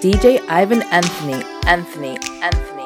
DJ Ivan Anthony, Anthony, Anthony,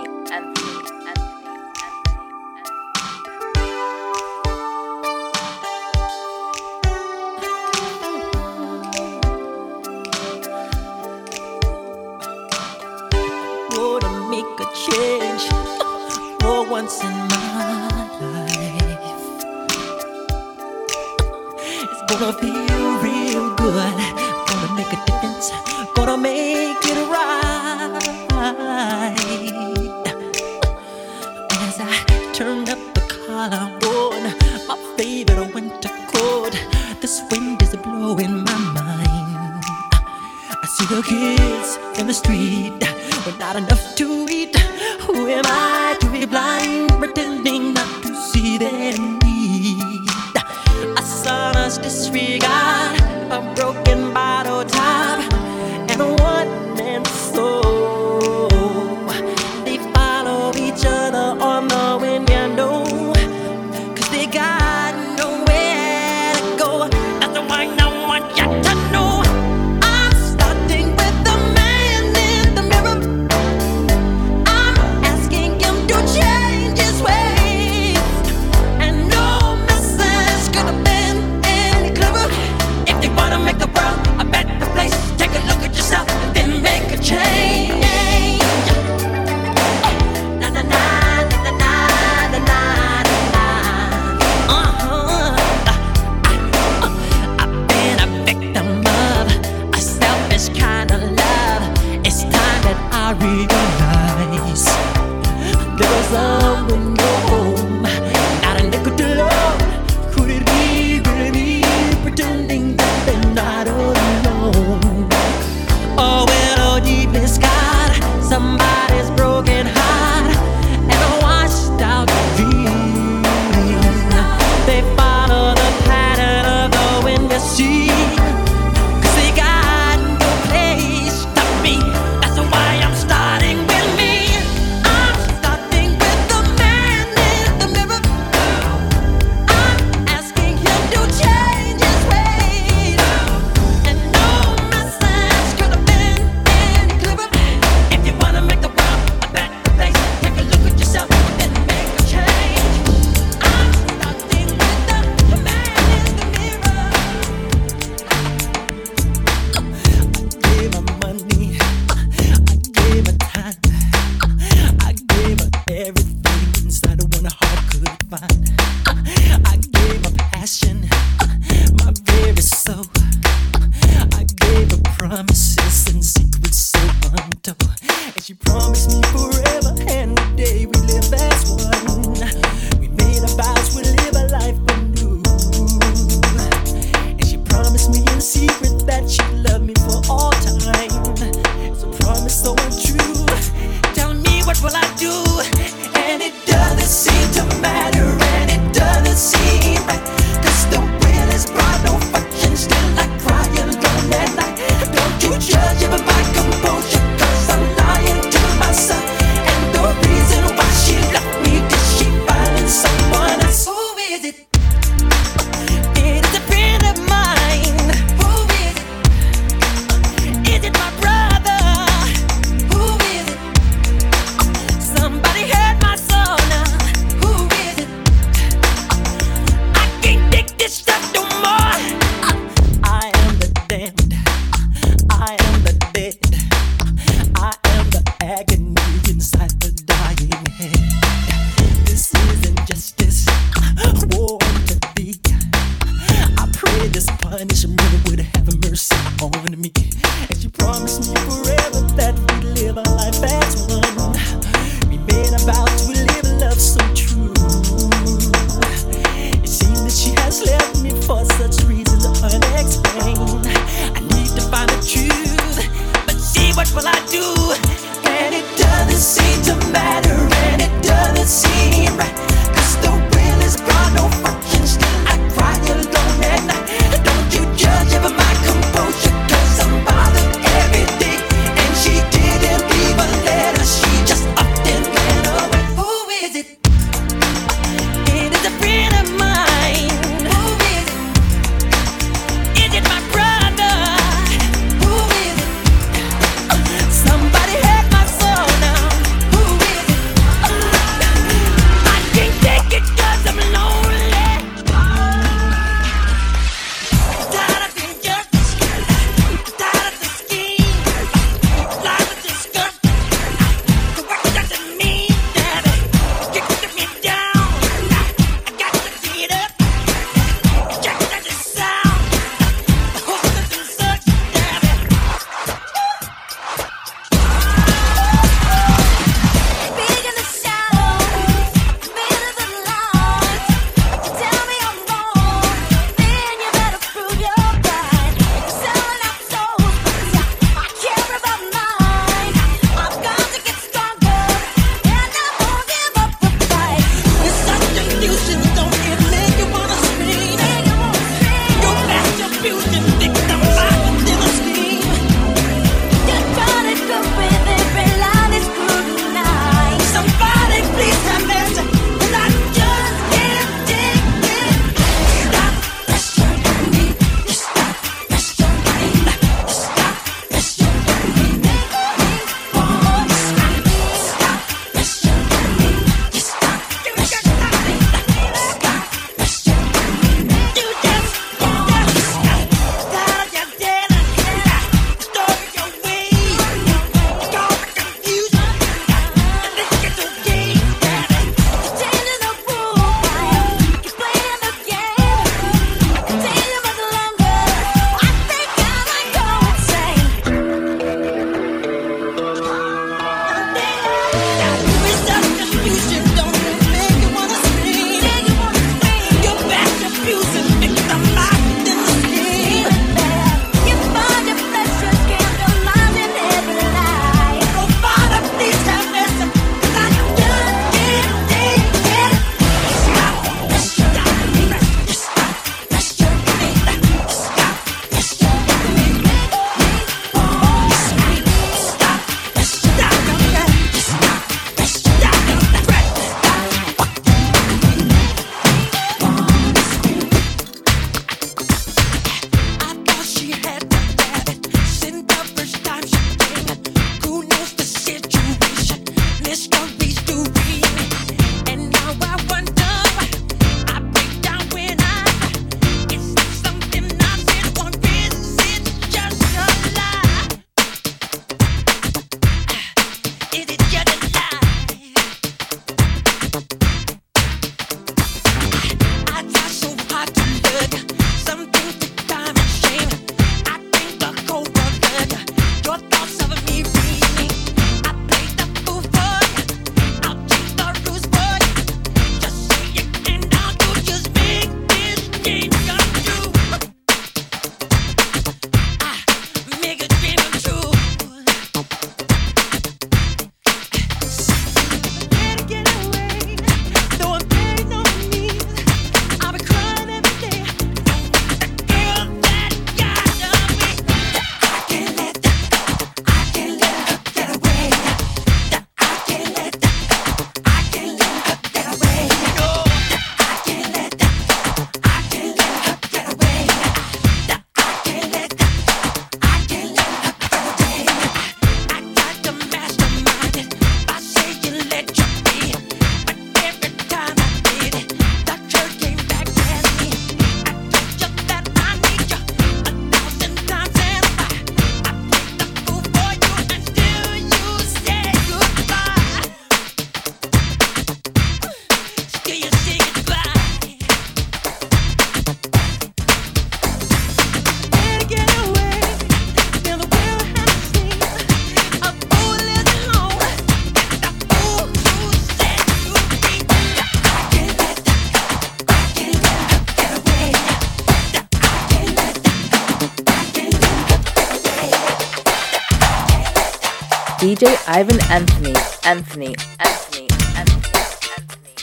Ivan Anthony, Anthony, Anthony, Anthony, Anthony.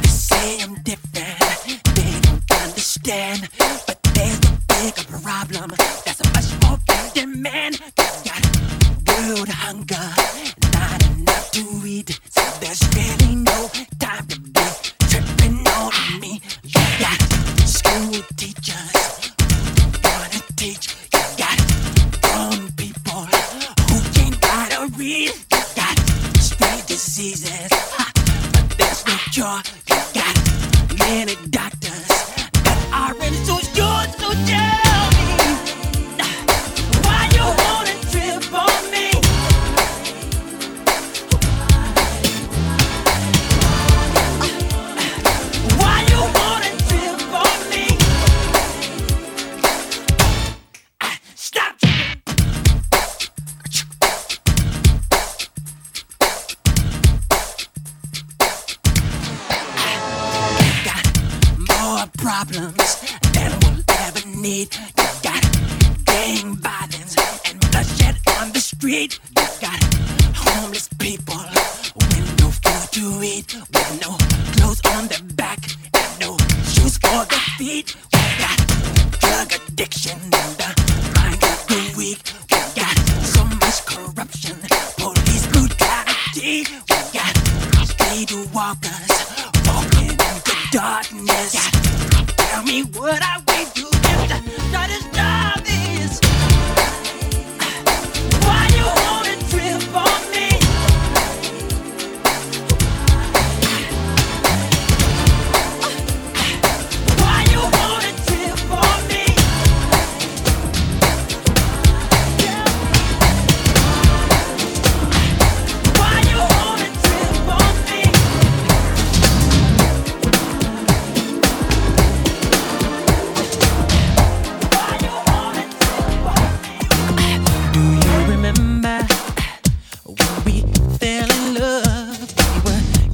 They say I'm different, they don't understand, but there's a bigger problem. That's much more man. Got world hunger, not enough to eat, so there's really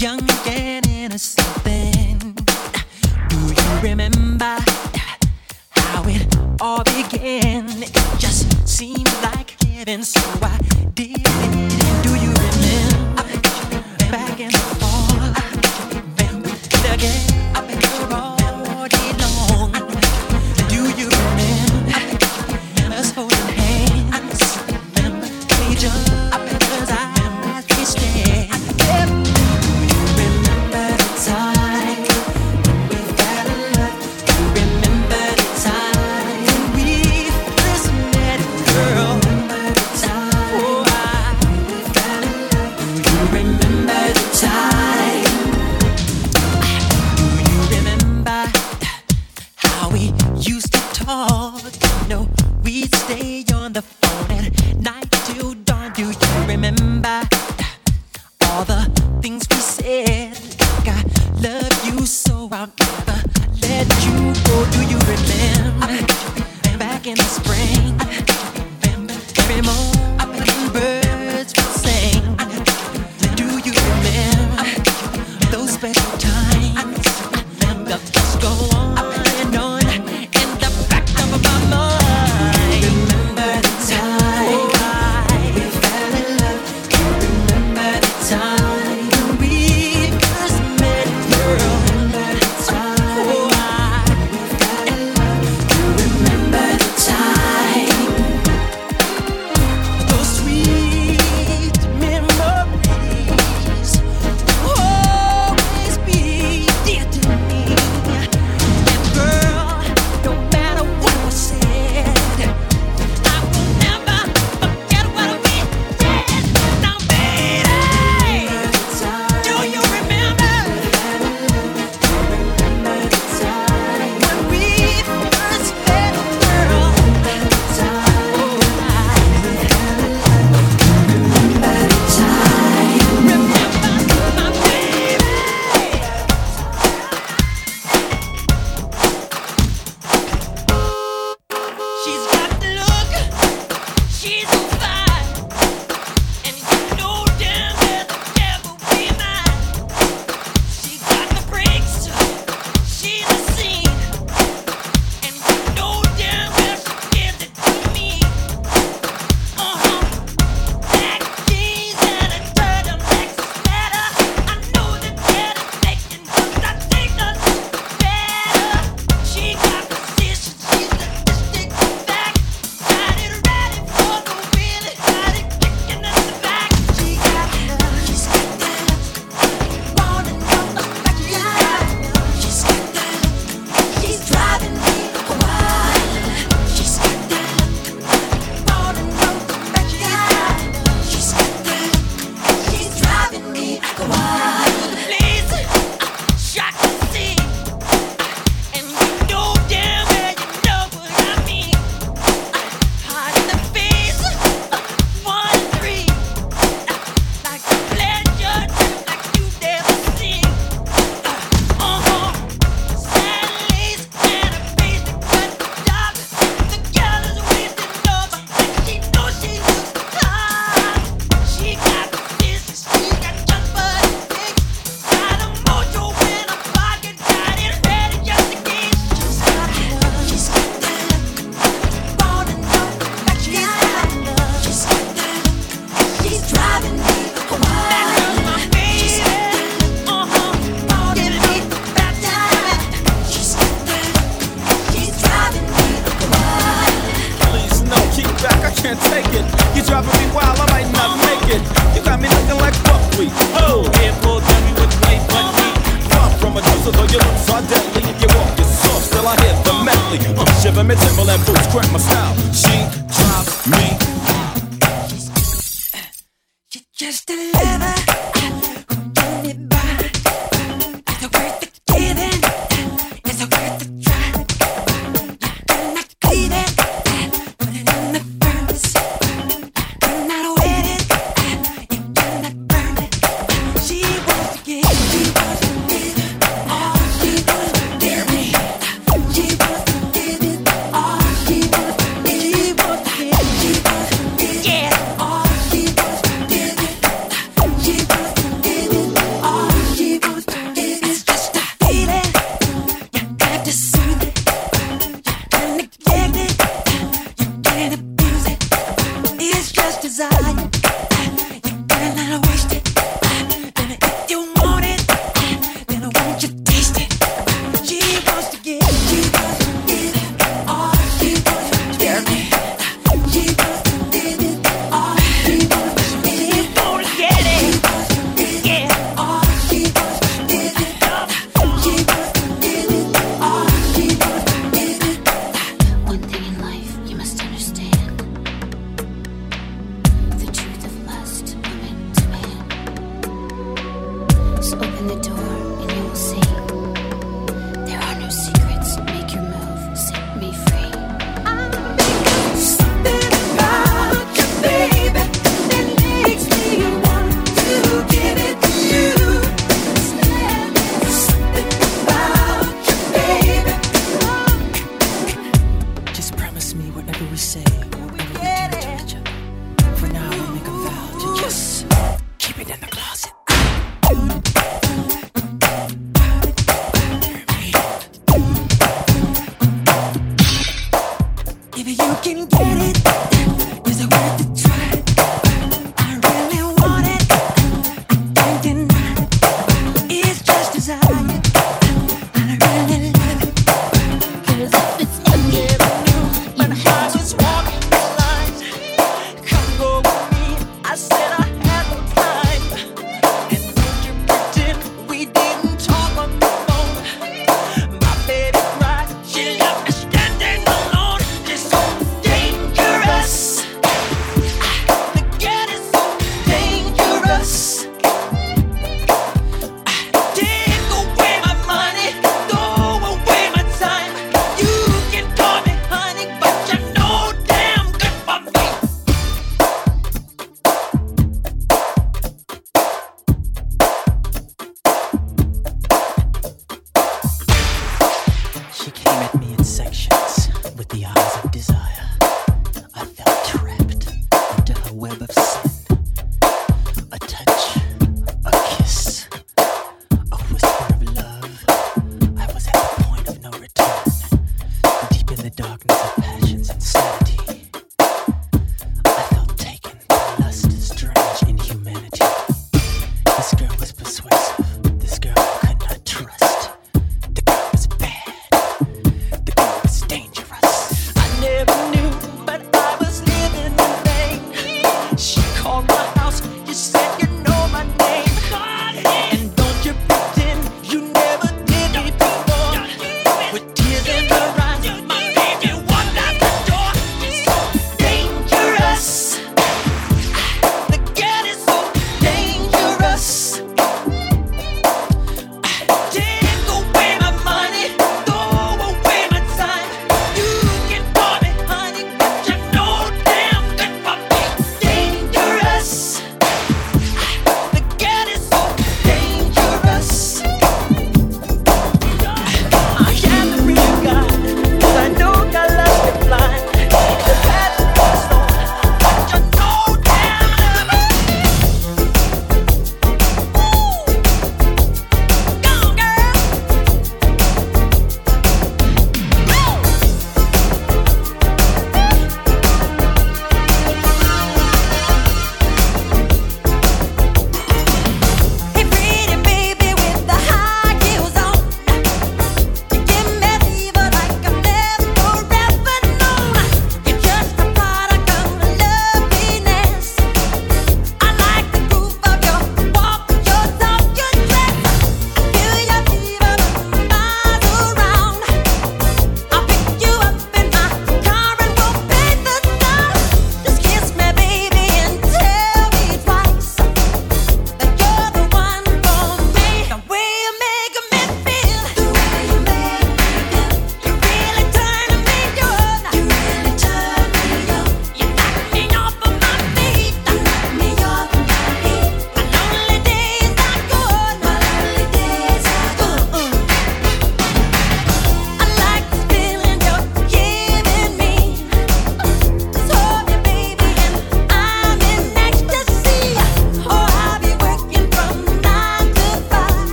young again innocent something. Do you remember how it all began? It just seemed like heaven, so I did it. Do you remember back in the fall when we met again?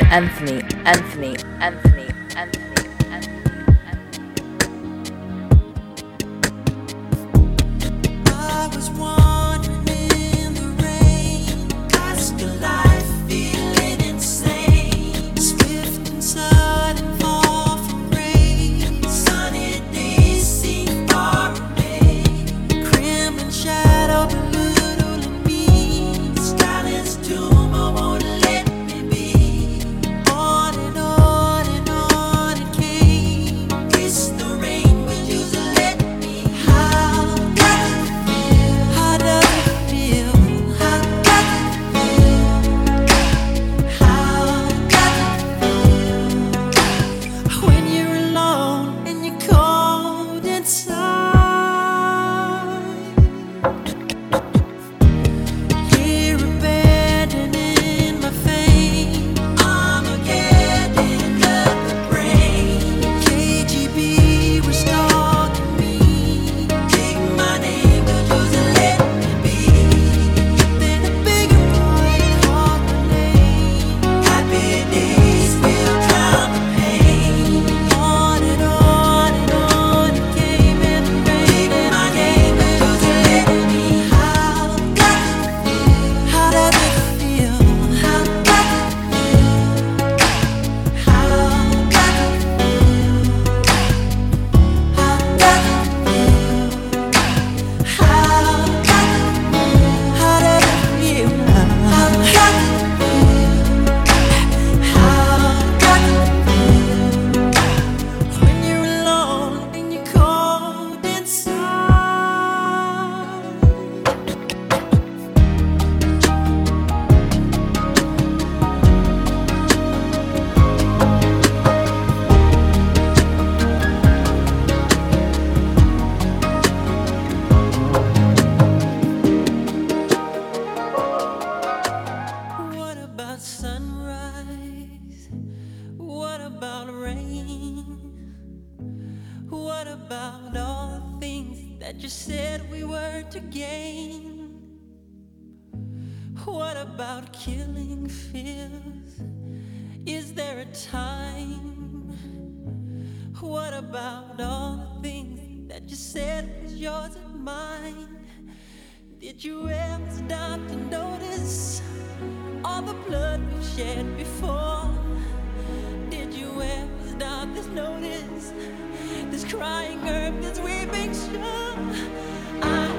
Anthony. said we were to gain? What about killing fears? Is there a time? What about all the things that you said was yours and mine? Did you ever stop to notice all the blood we shed before? Did you ever stop to notice this crying earth, this weeping shore? I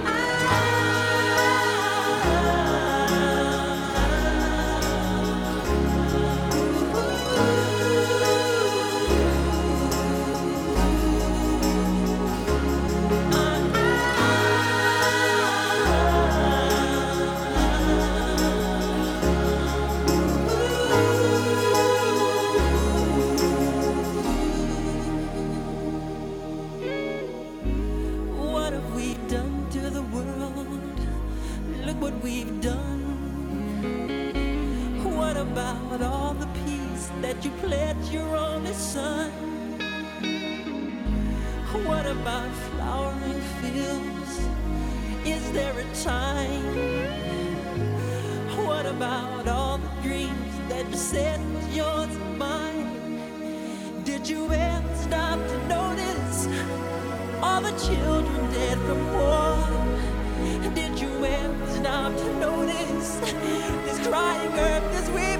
surrounded by flowering fields. Is there a time? What about all the dreams that you said was yours and mine? Did you ever stop to notice all the children dead from war? Did you ever stop to notice this crying earth, this weary?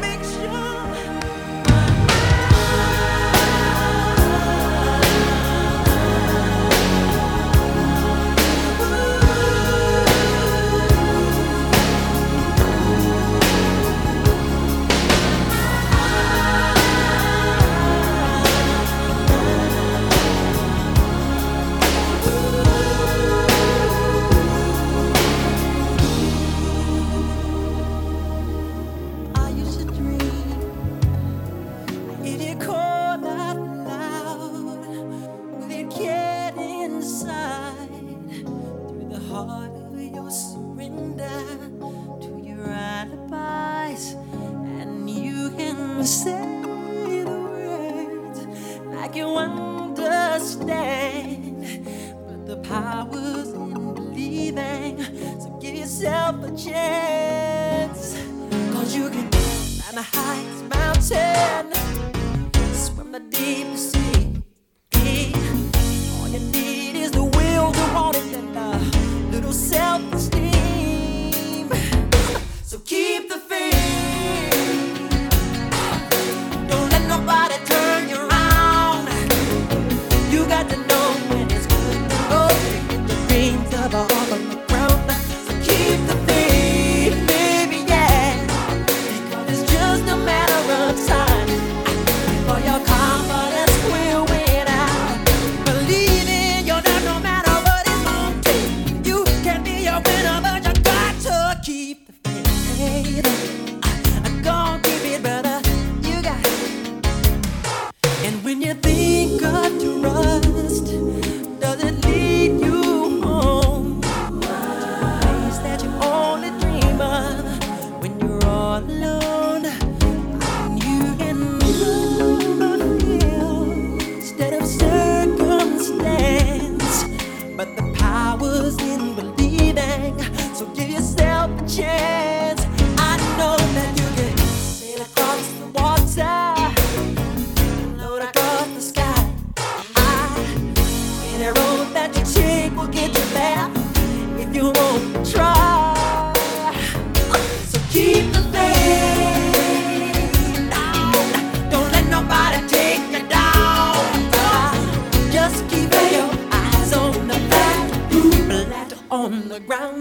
Oh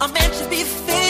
I'm meant to be faithful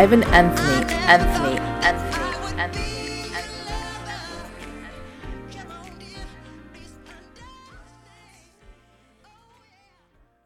Ivan. Anthony.